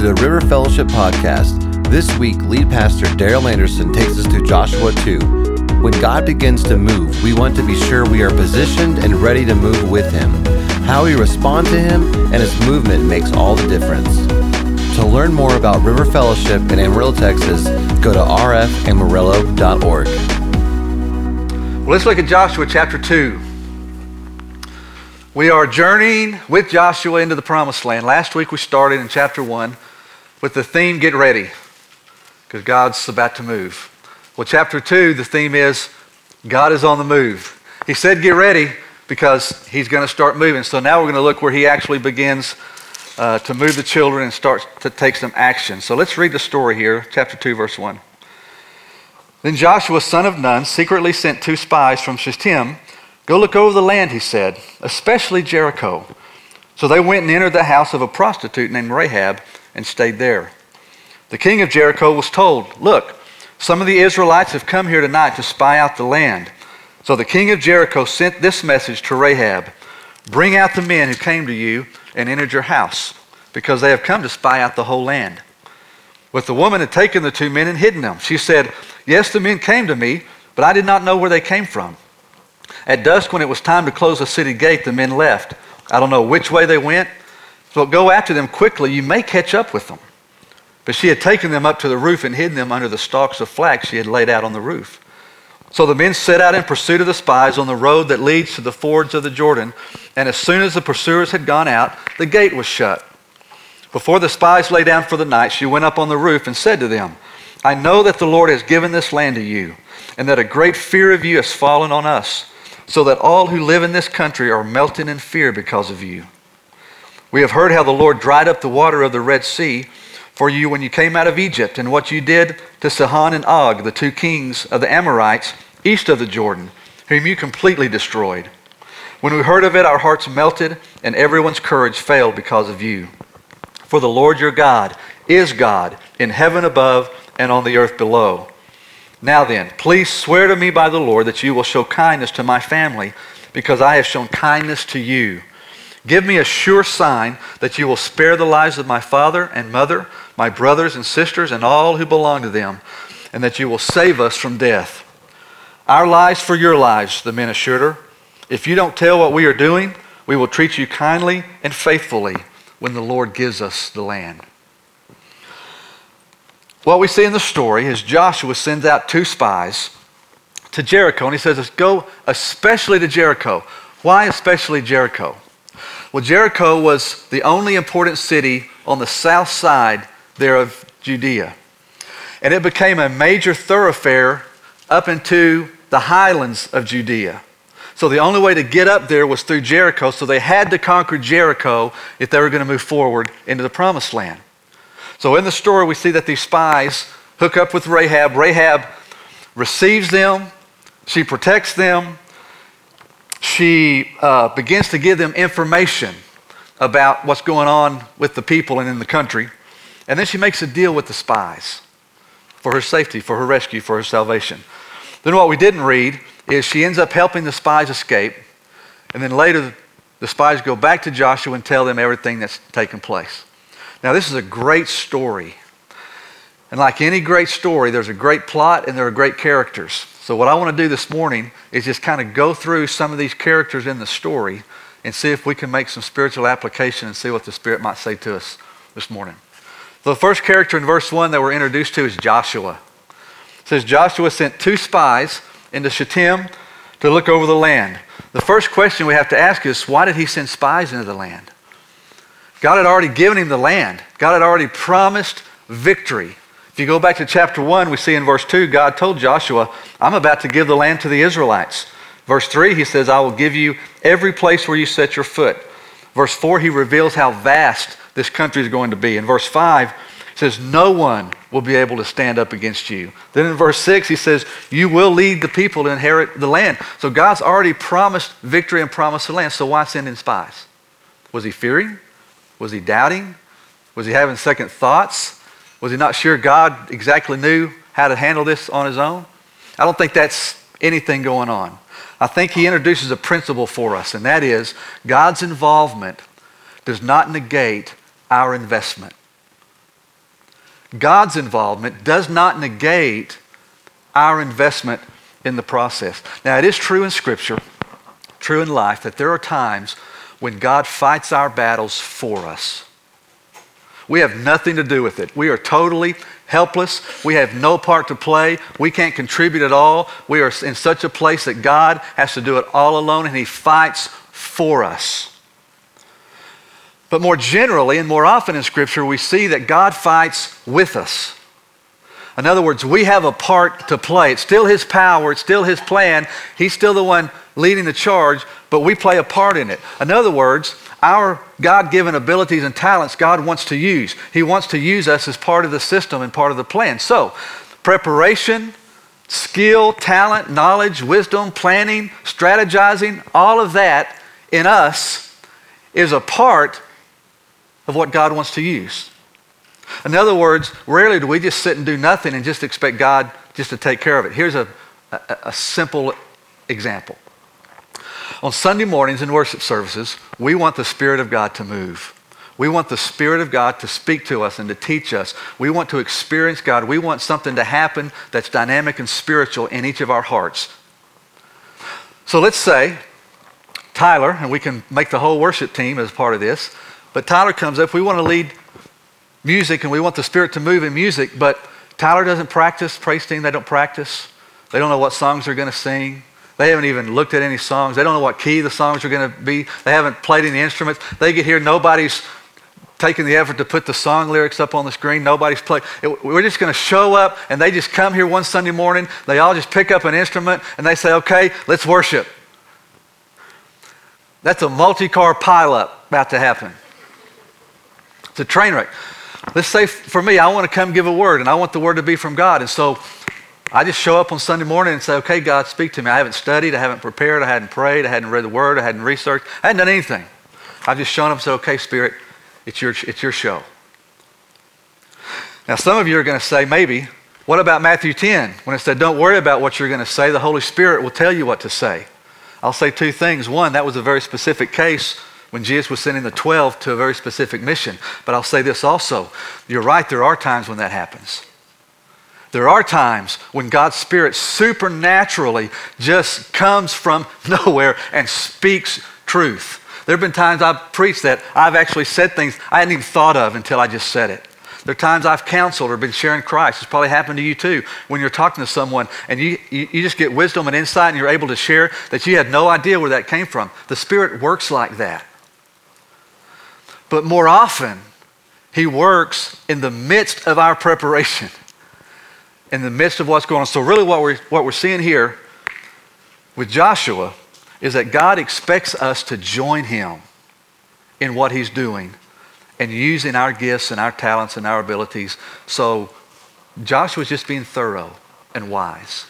to the River Fellowship Podcast. This week, lead pastor Daryl Anderson takes us to Joshua 2. When God begins to move, we want to be sure we are positioned and ready to move with Him. How we respond to Him and His movement makes all the difference. To learn more about River Fellowship in Amarillo, Texas, go to rfamarillo.org. Well, let's look at Joshua chapter 2. We are journeying with Joshua into the promised land. Last week we started in chapter 1 with the theme Get Ready, because God's about to move. Well, chapter 2, the theme is God is on the move. He said get ready because he's going to start moving. So now we're going to look where he actually begins uh, to move the children and starts to take some action. So let's read the story here, chapter 2, verse 1. Then Joshua, son of Nun, secretly sent two spies from Shittim Go look over the land, he said, especially Jericho. So they went and entered the house of a prostitute named Rahab and stayed there. The king of Jericho was told, Look, some of the Israelites have come here tonight to spy out the land. So the king of Jericho sent this message to Rahab Bring out the men who came to you and entered your house, because they have come to spy out the whole land. But the woman had taken the two men and hidden them. She said, Yes, the men came to me, but I did not know where they came from. At dusk, when it was time to close the city gate, the men left. I don't know which way they went, so go after them quickly. You may catch up with them. But she had taken them up to the roof and hidden them under the stalks of flax she had laid out on the roof. So the men set out in pursuit of the spies on the road that leads to the fords of the Jordan. And as soon as the pursuers had gone out, the gate was shut. Before the spies lay down for the night, she went up on the roof and said to them, I know that the Lord has given this land to you, and that a great fear of you has fallen on us so that all who live in this country are melting in fear because of you. We have heard how the Lord dried up the water of the Red Sea for you when you came out of Egypt, and what you did to Sihon and Og, the two kings of the Amorites east of the Jordan, whom you completely destroyed. When we heard of it, our hearts melted, and everyone's courage failed because of you. For the Lord your God is God in heaven above and on the earth below. Now then, please swear to me by the Lord that you will show kindness to my family, because I have shown kindness to you. Give me a sure sign that you will spare the lives of my father and mother, my brothers and sisters, and all who belong to them, and that you will save us from death. Our lives for your lives, the men assured her. If you don't tell what we are doing, we will treat you kindly and faithfully when the Lord gives us the land. What we see in the story is Joshua sends out two spies to Jericho, and he says, go especially to Jericho. Why especially Jericho? Well, Jericho was the only important city on the south side there of Judea. And it became a major thoroughfare up into the highlands of Judea. So the only way to get up there was through Jericho, so they had to conquer Jericho if they were going to move forward into the promised land. So in the story, we see that these spies hook up with Rahab. Rahab receives them, she protects them, she uh, begins to give them information about what's going on with the people and in the country. And then she makes a deal with the spies for her safety, for her rescue, for her salvation. Then what we didn't read is she ends up helping the spies escape. And then later, the spies go back to Joshua and tell them everything that's taken place. Now, this is a great story. And like any great story, there's a great plot and there are great characters. So, what I want to do this morning is just kind of go through some of these characters in the story and see if we can make some spiritual application and see what the Spirit might say to us this morning. The first character in verse 1 that we're introduced to is Joshua. It says, Joshua sent two spies into Shittim to look over the land. The first question we have to ask is, why did he send spies into the land? God had already given him the land. God had already promised victory. If you go back to chapter 1, we see in verse 2, God told Joshua, I'm about to give the land to the Israelites. Verse 3, he says, I will give you every place where you set your foot. Verse 4, he reveals how vast this country is going to be. In verse 5, he says, No one will be able to stand up against you. Then in verse 6, he says, You will lead the people to inherit the land. So God's already promised victory and promised the land. So why send in spies? Was he fearing? Was he doubting? Was he having second thoughts? Was he not sure God exactly knew how to handle this on his own? I don't think that's anything going on. I think he introduces a principle for us, and that is God's involvement does not negate our investment. God's involvement does not negate our investment in the process. Now, it is true in Scripture, true in life, that there are times when God fights our battles for us. We have nothing to do with it. We are totally helpless. We have no part to play. We can't contribute at all. We are in such a place that God has to do it all alone, and He fights for us. But more generally and more often in Scripture, we see that God fights with us. In other words, we have a part to play. It's still His power, it's still His plan. He's still the one leading the charge, but we play a part in it. In other words, our God given abilities and talents God wants to use. He wants to use us as part of the system and part of the plan. So, preparation, skill, talent, knowledge, wisdom, planning, strategizing, all of that in us is a part of what God wants to use. In other words, rarely do we just sit and do nothing and just expect God just to take care of it. Here's a, a, a simple example. On Sunday mornings in worship services, we want the Spirit of God to move. We want the Spirit of God to speak to us and to teach us. We want to experience God. We want something to happen that's dynamic and spiritual in each of our hearts. So let's say Tyler, and we can make the whole worship team as part of this, but Tyler comes up, we want to lead music and we want the Spirit to move in music, but Tyler doesn't practice, praise team, they don't practice. They don't know what songs they're going to sing. They haven't even looked at any songs. They don't know what key the songs are going to be. They haven't played any instruments. They get here, nobody's taking the effort to put the song lyrics up on the screen. Nobody's playing. We're just going to show up, and they just come here one Sunday morning. They all just pick up an instrument, and they say, okay, let's worship. That's a multi car pileup about to happen. It's a train wreck. Let's say for me, I want to come give a word, and I want the word to be from God. And so I just show up on Sunday morning and say, okay, God, speak to me. I haven't studied, I haven't prepared, I hadn't prayed, I hadn't read the word, I hadn't researched, I hadn't done anything. I've just shown up and said, okay, Spirit, it's your, it's your show. Now, some of you are going to say, maybe, what about Matthew 10? When it said, don't worry about what you're going to say, the Holy Spirit will tell you what to say. I'll say two things. One, that was a very specific case when Jesus was sending the 12 to a very specific mission. But I'll say this also. You're right, there are times when that happens. There are times when God's Spirit supernaturally just comes from nowhere and speaks truth. There have been times I've preached that I've actually said things I hadn't even thought of until I just said it. There are times I've counseled or been sharing Christ. It's probably happened to you too when you're talking to someone and you, you, you, just get wisdom and insight and you're able to share that you had no idea where that came from. The Spirit works like that. But more often, He works in the midst of our preparation, in the midst of what's going on. So, really, what we're, what we're seeing here with Joshua is that God expects us to join Him in what He's doing and using our gifts and our talents and our abilities. So, Joshua's just being thorough and wise,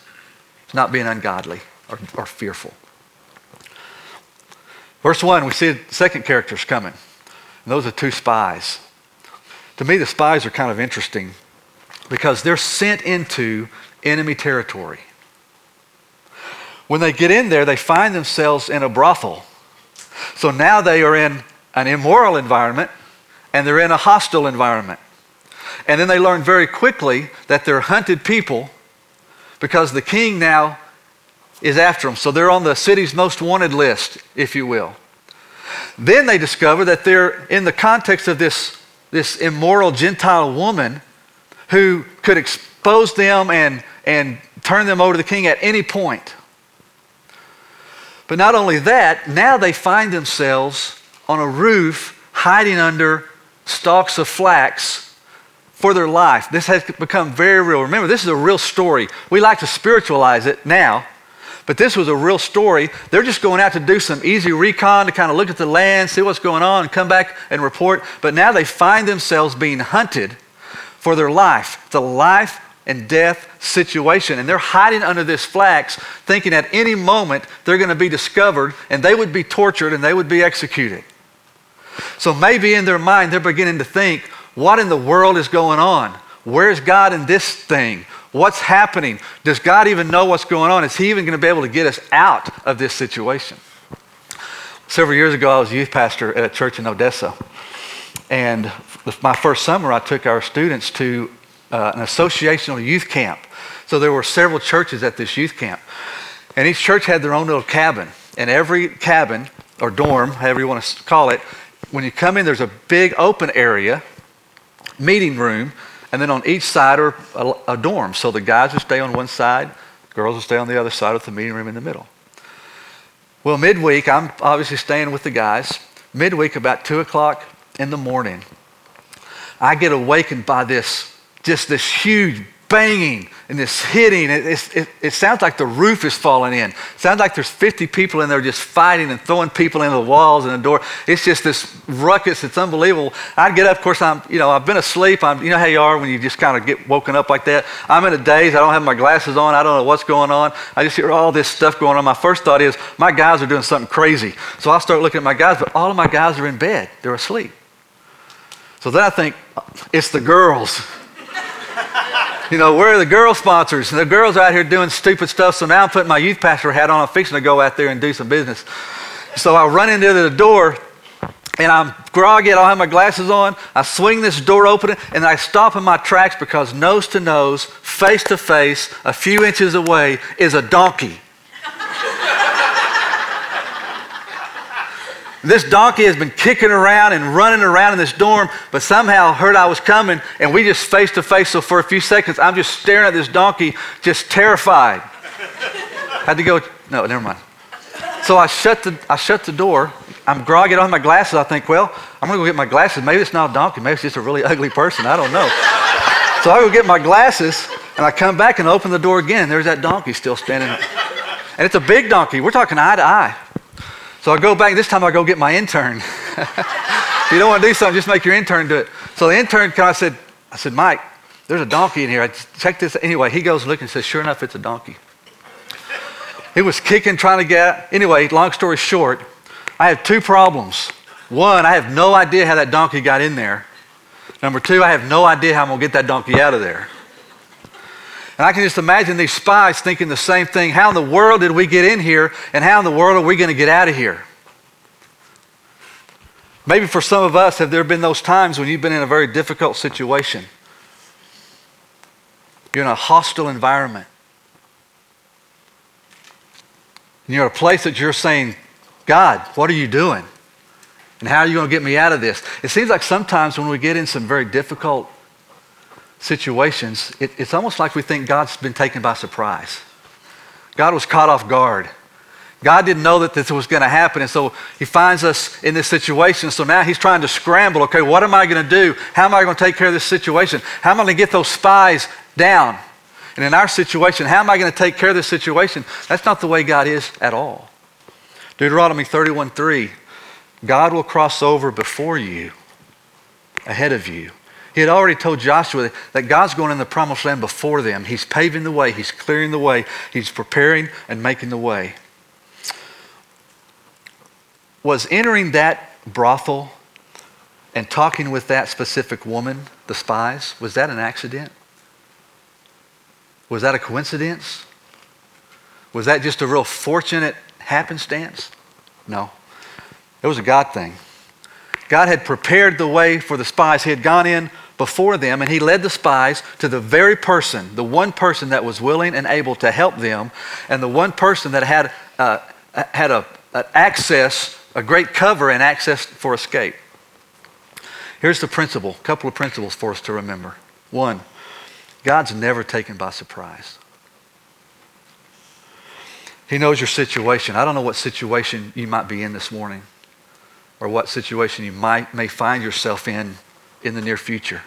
He's not being ungodly or, or fearful. Verse 1, we see the second character's coming. And those are two spies. To me, the spies are kind of interesting because they're sent into enemy territory. When they get in there, they find themselves in a brothel. So now they are in an immoral environment and they're in a hostile environment. And then they learn very quickly that they're hunted people because the king now is after them. So they're on the city's most wanted list, if you will. Then they discover that they're in the context of this, this immoral Gentile woman who could expose them and, and turn them over to the king at any point. But not only that, now they find themselves on a roof hiding under stalks of flax for their life. This has become very real. Remember, this is a real story. We like to spiritualize it now, but this was a real story. They're just going out to do some easy recon to kind of look at the land, see what's going on, and come back and report. But now they find themselves being hunted for their life. It's a life and death situation. And they're hiding under this flax, thinking at any moment they're going to be discovered and they would be tortured and they would be executed. So maybe in their mind they're beginning to think, what in the world is going on? Where's God in this thing? What's happening? Does God even know what's going on? Is He even going to be able to get us out of this situation? Several years ago, I was a youth pastor at a church in Odessa. And my first summer, I took our students to uh, an associational youth camp. So there were several churches at this youth camp. And each church had their own little cabin. And every cabin, or dorm, however you want to call it, when you come in, there's a big open area, meeting room, and then on each side are a, a dorm. So the guys would stay on one side, girls would stay on the other side with the meeting room in the middle. Well, midweek, I'm obviously staying with the guys. Midweek, about 2 o'clock in the morning, I get awakened by this, just this huge banging and this hitting. It, it, it, sounds like the roof is falling in. It sounds like there's 50 people in there just fighting and throwing people into the walls and the door. It's just this ruckus. It's unbelievable. I'd get up. Of course, I'm, you know, I've been asleep. I'm, you know how you are when you just kind of get woken up like that. I'm in a daze. I don't have my glasses on. I don't know what's going on. I just hear all this stuff going on. My first thought is, my guys are doing something crazy. So I start looking at my guys, but all of my guys are in bed. They're asleep. So then I think, it's the girls. you know, where are the girl sponsors? And the girls out here doing stupid stuff. So now I'm putting my youth pastor hat on. I'm fixing to go out there and do some business. So I run into the door and I'm groggy. I don't have my glasses on. I swing this door open and I stop in my tracks because nose to nose, face to face, a few inches away is a donkey. This donkey has been kicking around and running around in this dorm, but somehow heard I was coming, and we just face to face. So for a few seconds, I'm just staring at this donkey, just terrified. Had to go. No, never mind. So I shut the I shut the door. I'm groggy on my glasses. I think, well, I'm gonna go get my glasses. Maybe it's not a donkey. Maybe it's just a really ugly person. I don't know. so I go get my glasses, and I come back and open the door again. There's that donkey still standing. And it's a big donkey. We're talking eye to eye. So I go back, this time I go get my intern. if you don't want to do something, just make your intern do it. So the intern, I said, I said, Mike, there's a donkey in here. I check this. Anyway, he goes looking and says, sure enough, it's a donkey. He was kicking, trying to get. Anyway, long story short, I have two problems. One, I have no idea how that donkey got in there. Number two, I have no idea how I'm going to get that donkey out of there. And I can just imagine these spies thinking the same thing. How in the world did we get in here? And how in the world are we going to get out of here? Maybe for some of us, have there been those times when you've been in a very difficult situation? You're in a hostile environment. And you're at a place that you're saying, God, what are you doing? And how are you going to get me out of this? It seems like sometimes when we get in some very difficult situations, it, it's almost like we think God's been taken by surprise. God was caught off guard. God didn't know that this was going to happen, and so He finds us in this situation. So now He's trying to scramble. Okay, what am I going to do? How am I going to take care of this situation? How am I going to get those spies down? And in our situation, how am I going to take care of this situation? That's not the way God is at all. Deuteronomy 31 3 God will cross over before you, ahead of you, he had already told Joshua that God's going in the promised land before them. He's paving the way, He's clearing the way, He's preparing and making the way. Was entering that brothel and talking with that specific woman, the spies, was that an accident? Was that a coincidence? Was that just a real fortunate happenstance? No. It was a God thing. God had prepared the way for the spies. He had gone in before them and he led the spies to the very person, the one person that was willing and able to help them, and the one person that had, uh, had a, a access, a great cover and access for escape. Here's the principle, a couple of principles for us to remember. One, God's never taken by surprise. He knows your situation. I don't know what situation you might be in this morning or what situation you might, may find yourself in in the near future.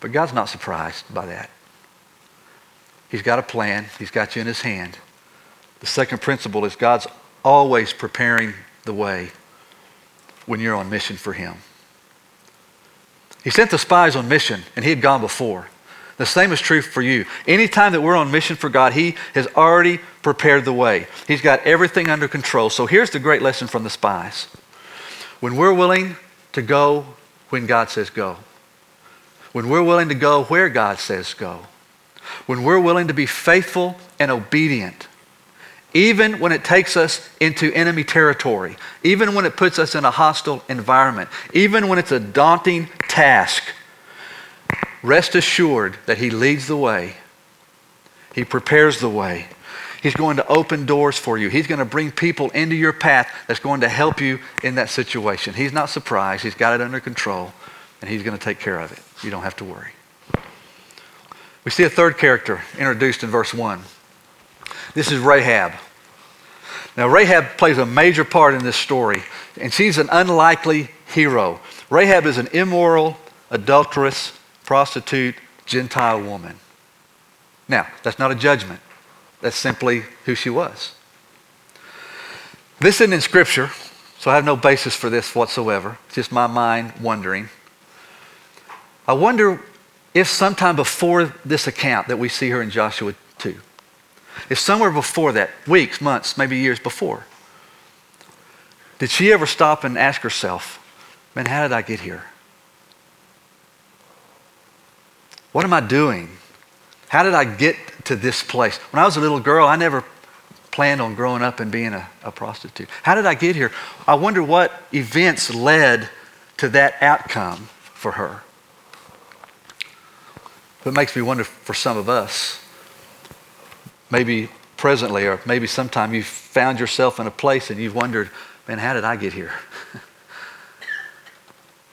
But God's not surprised by that. He's got a plan, He's got you in His hand. The second principle is God's always preparing the way when you're on mission for Him. He sent the spies on mission, and He had gone before. The same is true for you. Anytime that we're on mission for God, He has already prepared the way. He's got everything under control. So here's the great lesson from the spies when we're willing to go when God says go, when we're willing to go where God says go, when we're willing to be faithful and obedient, even when it takes us into enemy territory, even when it puts us in a hostile environment, even when it's a daunting task, rest assured that He leads the way, He prepares the way. He's going to open doors for you. He's going to bring people into your path that's going to help you in that situation. He's not surprised. He's got it under control, and He's going to take care of it. You don't have to worry. We see a third character introduced in verse 1. This is Rahab. Now, Rahab plays a major part in this story, and she's an unlikely hero. Rahab is an immoral, adulterous, prostitute, Gentile woman. Now, that's not a judgment. That's simply who she was. This isn't in Scripture, so I have no basis for this whatsoever. It's just my mind wondering. I wonder if sometime before this account that we see her in Joshua 2, if somewhere before that, weeks, months, maybe years before, did she ever stop and ask herself, man, how did I get here? What am I doing? How did I get to this place? When I was a little girl, I never planned on growing up and being a, a prostitute. How did I get here? I wonder what events led to that outcome for her. It makes me wonder for some of us, maybe presently or maybe sometime you've found yourself in a place and you've wondered, man, how did I get here?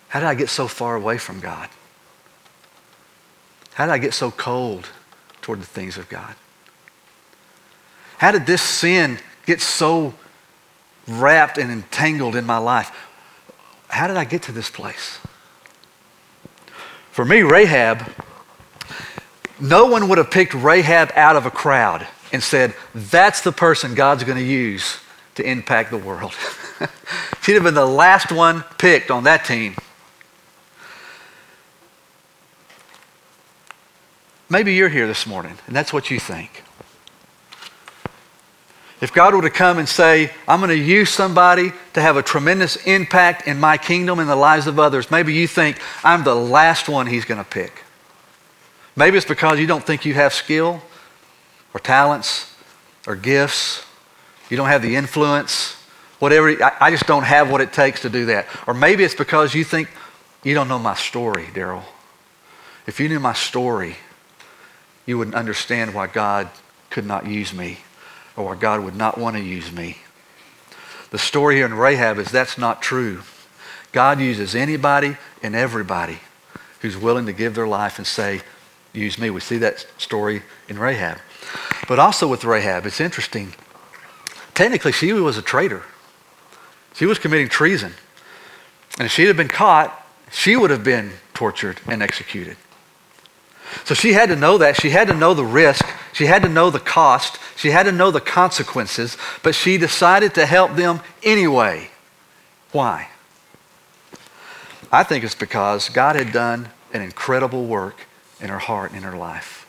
how did I get so far away from God? How did I get so cold toward the things of God? How did this sin get so wrapped and entangled in my life? How did I get to this place? For me, Rahab no one would have picked Rahab out of a crowd and said, That's the person God's going to use to impact the world. She'd have been the last one picked on that team. Maybe you're here this morning and that's what you think. If God were to come and say, I'm going to use somebody to have a tremendous impact in my kingdom and the lives of others, maybe you think I'm the last one he's going to pick. Maybe it's because you don't think you have skill or talents or gifts. You don't have the influence, whatever. I, just don't have what it takes to do that. Or maybe it's because you think you don't know my story, Daryl. If you knew my story, you wouldn't understand why God could not use me or why God would not want to use me. The story here in Rahab is that's not true. God uses anybody and everybody who's willing to give their life and say, use me. We see that story in Rahab. But also with Rahab, it's interesting. Technically, she was a traitor. She was committing treason. And if she had been caught, she would have been tortured and executed. So she had to know that. She had to know the risk. She had to know the cost. She had to know the consequences. But she decided to help them anyway. Why? I think it's because God had done an incredible work in her heart and in her life.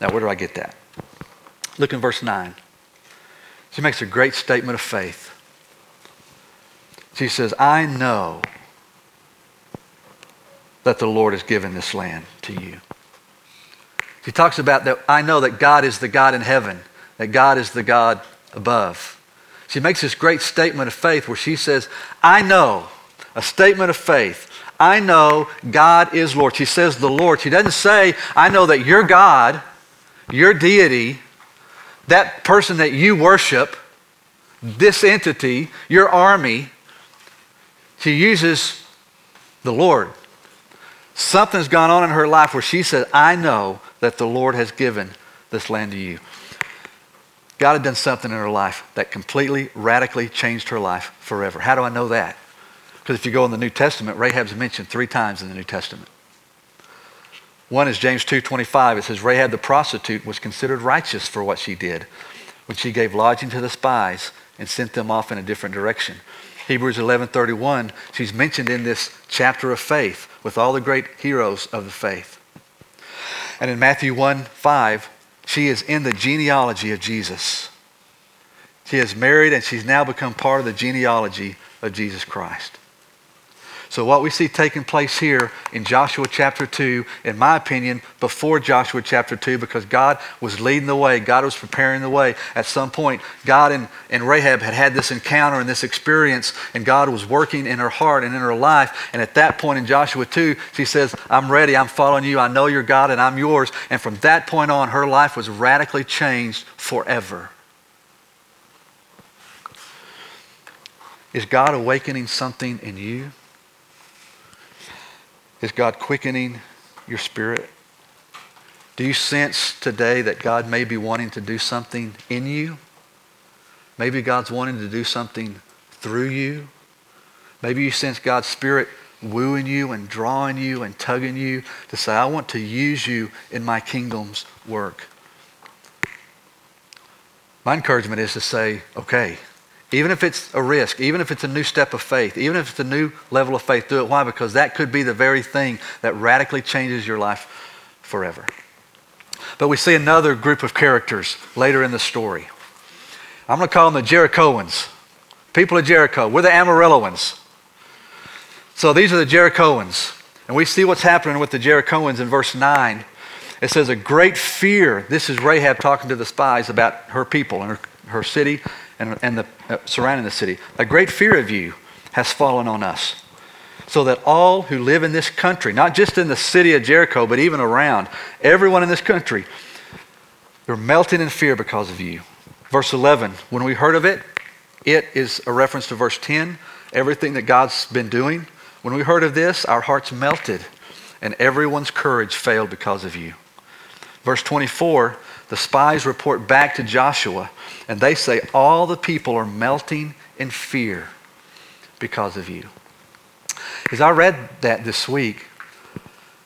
Now, where do I get that? Look in verse 9. She makes a great statement of faith. She says, I know that the Lord has given this land to you. She talks about that I know that God is the God in heaven, that God is the God above. She makes this great statement of faith where she says, I know, a statement of faith. I know God is Lord. She says the Lord. She doesn't say, I know that your God, your deity, that person that you worship, this entity, your army, she uses the Lord. Something's gone on in her life where she said, I know that the Lord has given this land to you. God had done something in her life that completely, radically changed her life forever. How do I know that? Because if you go in the New Testament, Rahab's mentioned three times in the New Testament. One is James 2:25. It says Rahab the prostitute was considered righteous for what she did when she gave lodging to the spies and sent them off in a different direction. Hebrews 11:31, she's mentioned in this chapter of faith with all the great heroes of the faith. And in Matthew 1 5, she is in the genealogy of Jesus. She is married and she's now become part of the genealogy of Jesus Christ. So, what we see taking place here in Joshua chapter 2, in my opinion, before Joshua chapter 2, because God was leading the way, God was preparing the way. At some point, God and, and Rahab had had this encounter and this experience, and God was working in her heart and in her life. And at that point in Joshua 2, she says, I'm ready, I'm following you, I know you're God, and I'm yours. And from that point on, her life was radically changed forever. Is God awakening something in you? Is God quickening your spirit? Do you sense today that God may be wanting to do something in you? Maybe God's wanting to do something through you. Maybe you sense God's Spirit wooing you and drawing you and tugging you to say, I want to use you in my kingdom's work. My encouragement is to say, okay, even if it's a risk, even if it's a new step of faith, even if it's a new level of faith, do it. Why? Because that could be the very thing that radically changes your life forever. But we see another group of characters later in the story. I'm going to call them the Jerichoans. People of Jericho. We're the Amarilloans. So these are the Jerichoans. And we see what's happening with the Jerichoans in verse 9. It says, A great fear. This is Rahab talking to the spies about her people and her, her city and, and the, uh, surrounding the city. A great fear of you has fallen on us, so that all who live in this country, not just in the city of Jericho, but even around, everyone in this country, they're melting in fear because of you. Verse 11, when we heard of it, it is a reference to verse 10, everything that God's been doing. When we heard of this, our hearts melted, and everyone's courage failed because of you. Verse 24, the spies report back to Joshua and they say, All the people are melting in fear because of you. As I read that this week,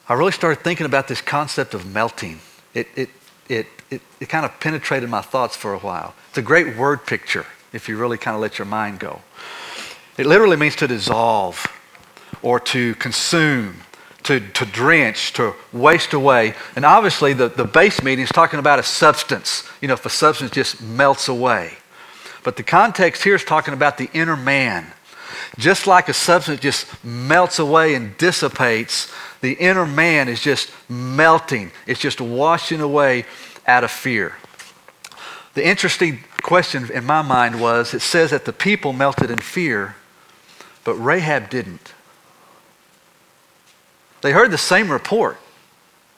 I really started thinking about this concept of melting. It, it, it, it, it kind of penetrated my thoughts for a while. It's a great word picture if you really kind of let your mind go. It literally means to dissolve or to consume to, to drench, to waste away. And obviously, the, the base meaning is talking about a substance. You know, if a substance just melts away. But the context here is talking about the inner man. Just like a substance just melts away and dissipates, the inner man is just melting. It's just washing away out of fear. The interesting question in my mind was it says that the people melted in fear, but Rahab didn't. They heard the same report.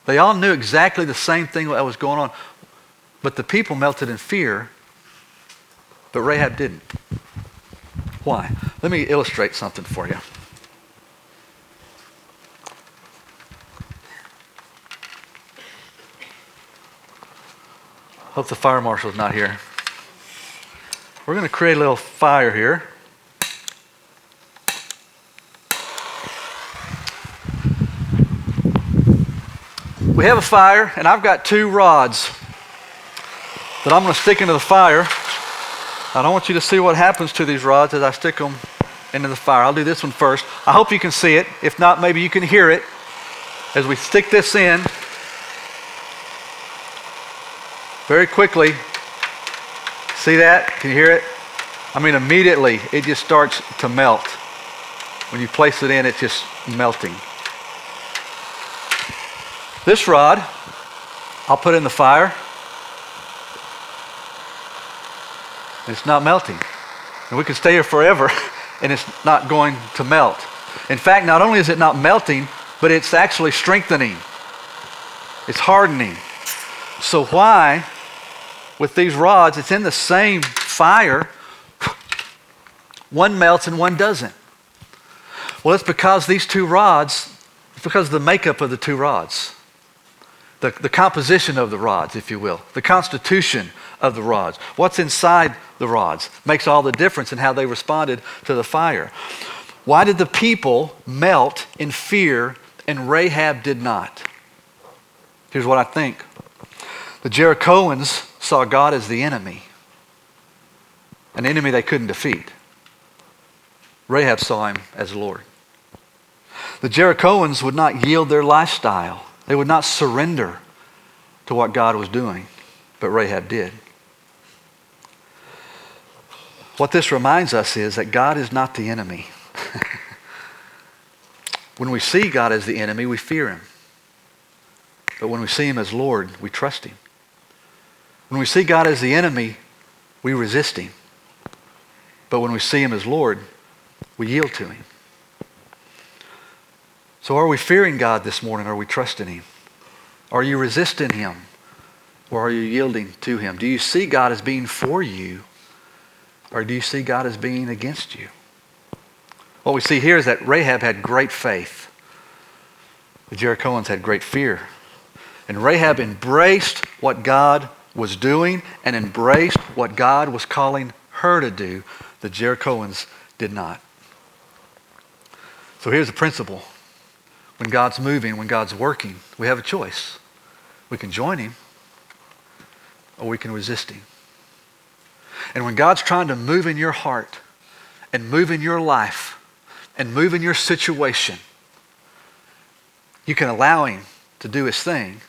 They all knew exactly the same thing that was going on. But the people melted in fear, but Rahab didn't. Why? Let me illustrate something for you. Hope the fire marshal's not here. We're going to create a little fire here. Have a fire, and I've got two rods that I'm going to stick into the fire. I don't want you to see what happens to these rods as I stick them into the fire. I'll do this one first. I hope you can see it. If not, maybe you can hear it as we stick this in. Very quickly. See that? Can you hear it? I mean, immediately it just starts to melt. When you place it in, it's just melting. This rod, I'll put in the fire. It's not melting. And we can stay here forever and it's not going to melt. In fact, not only is it not melting, but it's actually strengthening. It's hardening. So why, with these rods, it's in the same fire, one melts and one doesn't? Well, it's because these two rods, it's because of the makeup of the two rods the, the composition of the rods, if you will, the constitution of the rods, what's inside the rods, makes all the difference in how they responded to the fire. Why did the people melt in fear and Rahab did not? Here's what I think the Jerichoans saw God as the enemy, an enemy they couldn't defeat. Rahab saw him as Lord. The Jerichoans would not yield their lifestyle they would not surrender to what God was doing, but Rahab did. What this reminds us is that God is not the enemy. When we see God as the enemy, we fear him. But when we see him as Lord, we trust him. When we see God as the enemy, we resist him. But when we see him as Lord, we yield to him. So are we fearing God this morning? Are we trusting him? Are you resisting him? Or are you yielding to him? Do you see God as being for you? Or do you see God as being against you? What we see here is that Rahab had great faith. The Jerichoans had great fear. And Rahab embraced what God was doing and embraced what God was calling her to do. The Jerichoans did not. So here's the principle. When God's moving, when God's working, we have a choice. We can join him or we can resist him. And when God's trying to move in your heart and move in your life and move in your situation, you can allow him to do his thing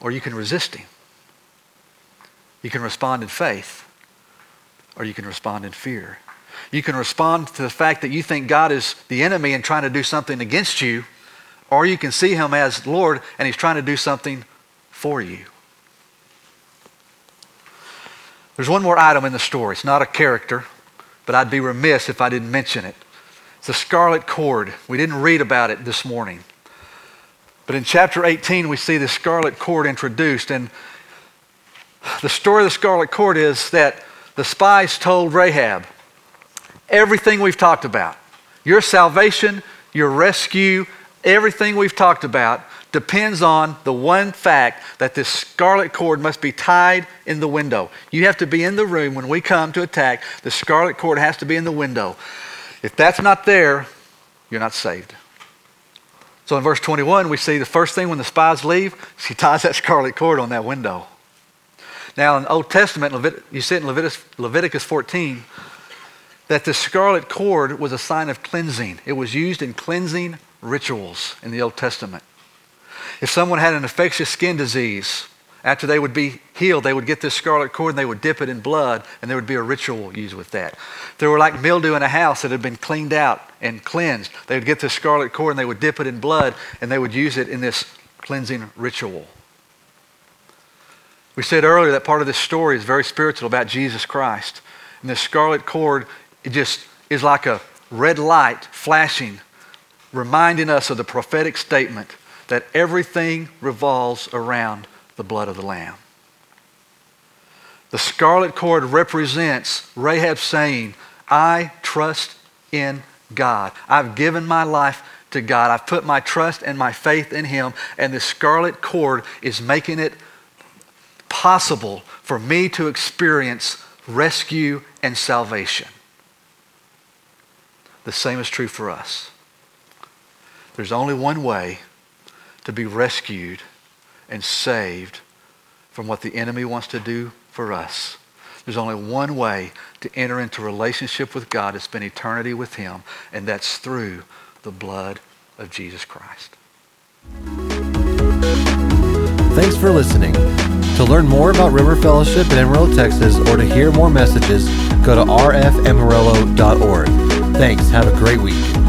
or you can resist him. You can respond in faith or you can respond in fear. You can respond to the fact that you think God is the enemy and trying to do something against you, or you can see him as Lord and he's trying to do something for you. There's one more item in the story. It's not a character, but I'd be remiss if I didn't mention it. It's the scarlet cord. We didn't read about it this morning. But in chapter 18, we see the scarlet cord introduced. And the story of the scarlet cord is that the spies told Rahab everything we've talked about your salvation, your rescue, everything we've talked about depends on the one fact that this scarlet cord must be tied in the window. You have to be in the room when we come to attack. The scarlet cord has to be in the window. If that's not there, you're not saved. So in verse 21, we see the first thing when the spies leave, she ties that scarlet cord on that window. Now, in the Old Testament, you see it in Leviticus, Leviticus 14, that the scarlet cord was a sign of cleansing. It was used in cleansing rituals in the Old Testament. If someone had an infectious skin disease, after they would be healed, they would get this scarlet cord and they would dip it in blood, and there would be a ritual used with that. There were like mildew in a house that had been cleaned out and cleansed, they would get this scarlet cord and they would dip it in blood, and they would use it in this cleansing ritual. We said earlier that part of this story is very spiritual about Jesus Christ. And this scarlet cord, it just is like a red light flashing, reminding us of the prophetic statement that everything revolves around the blood of the Lamb. The scarlet cord represents Rahab saying, I trust in God. I've given my life to God. I've put my trust and my faith in Him, and the scarlet cord is making it possible for me to experience rescue and salvation. The same is true for us. There's only one way to be rescued and saved from what the enemy wants to do for us. There's only one way to enter into relationship with God to spend eternity with Him, and that's through the blood of Jesus Christ. Thanks for listening. To learn more about River Fellowship in Amarillo, Texas, or to hear more messages, go to rfamarillo.org. Thanks. Have a great week.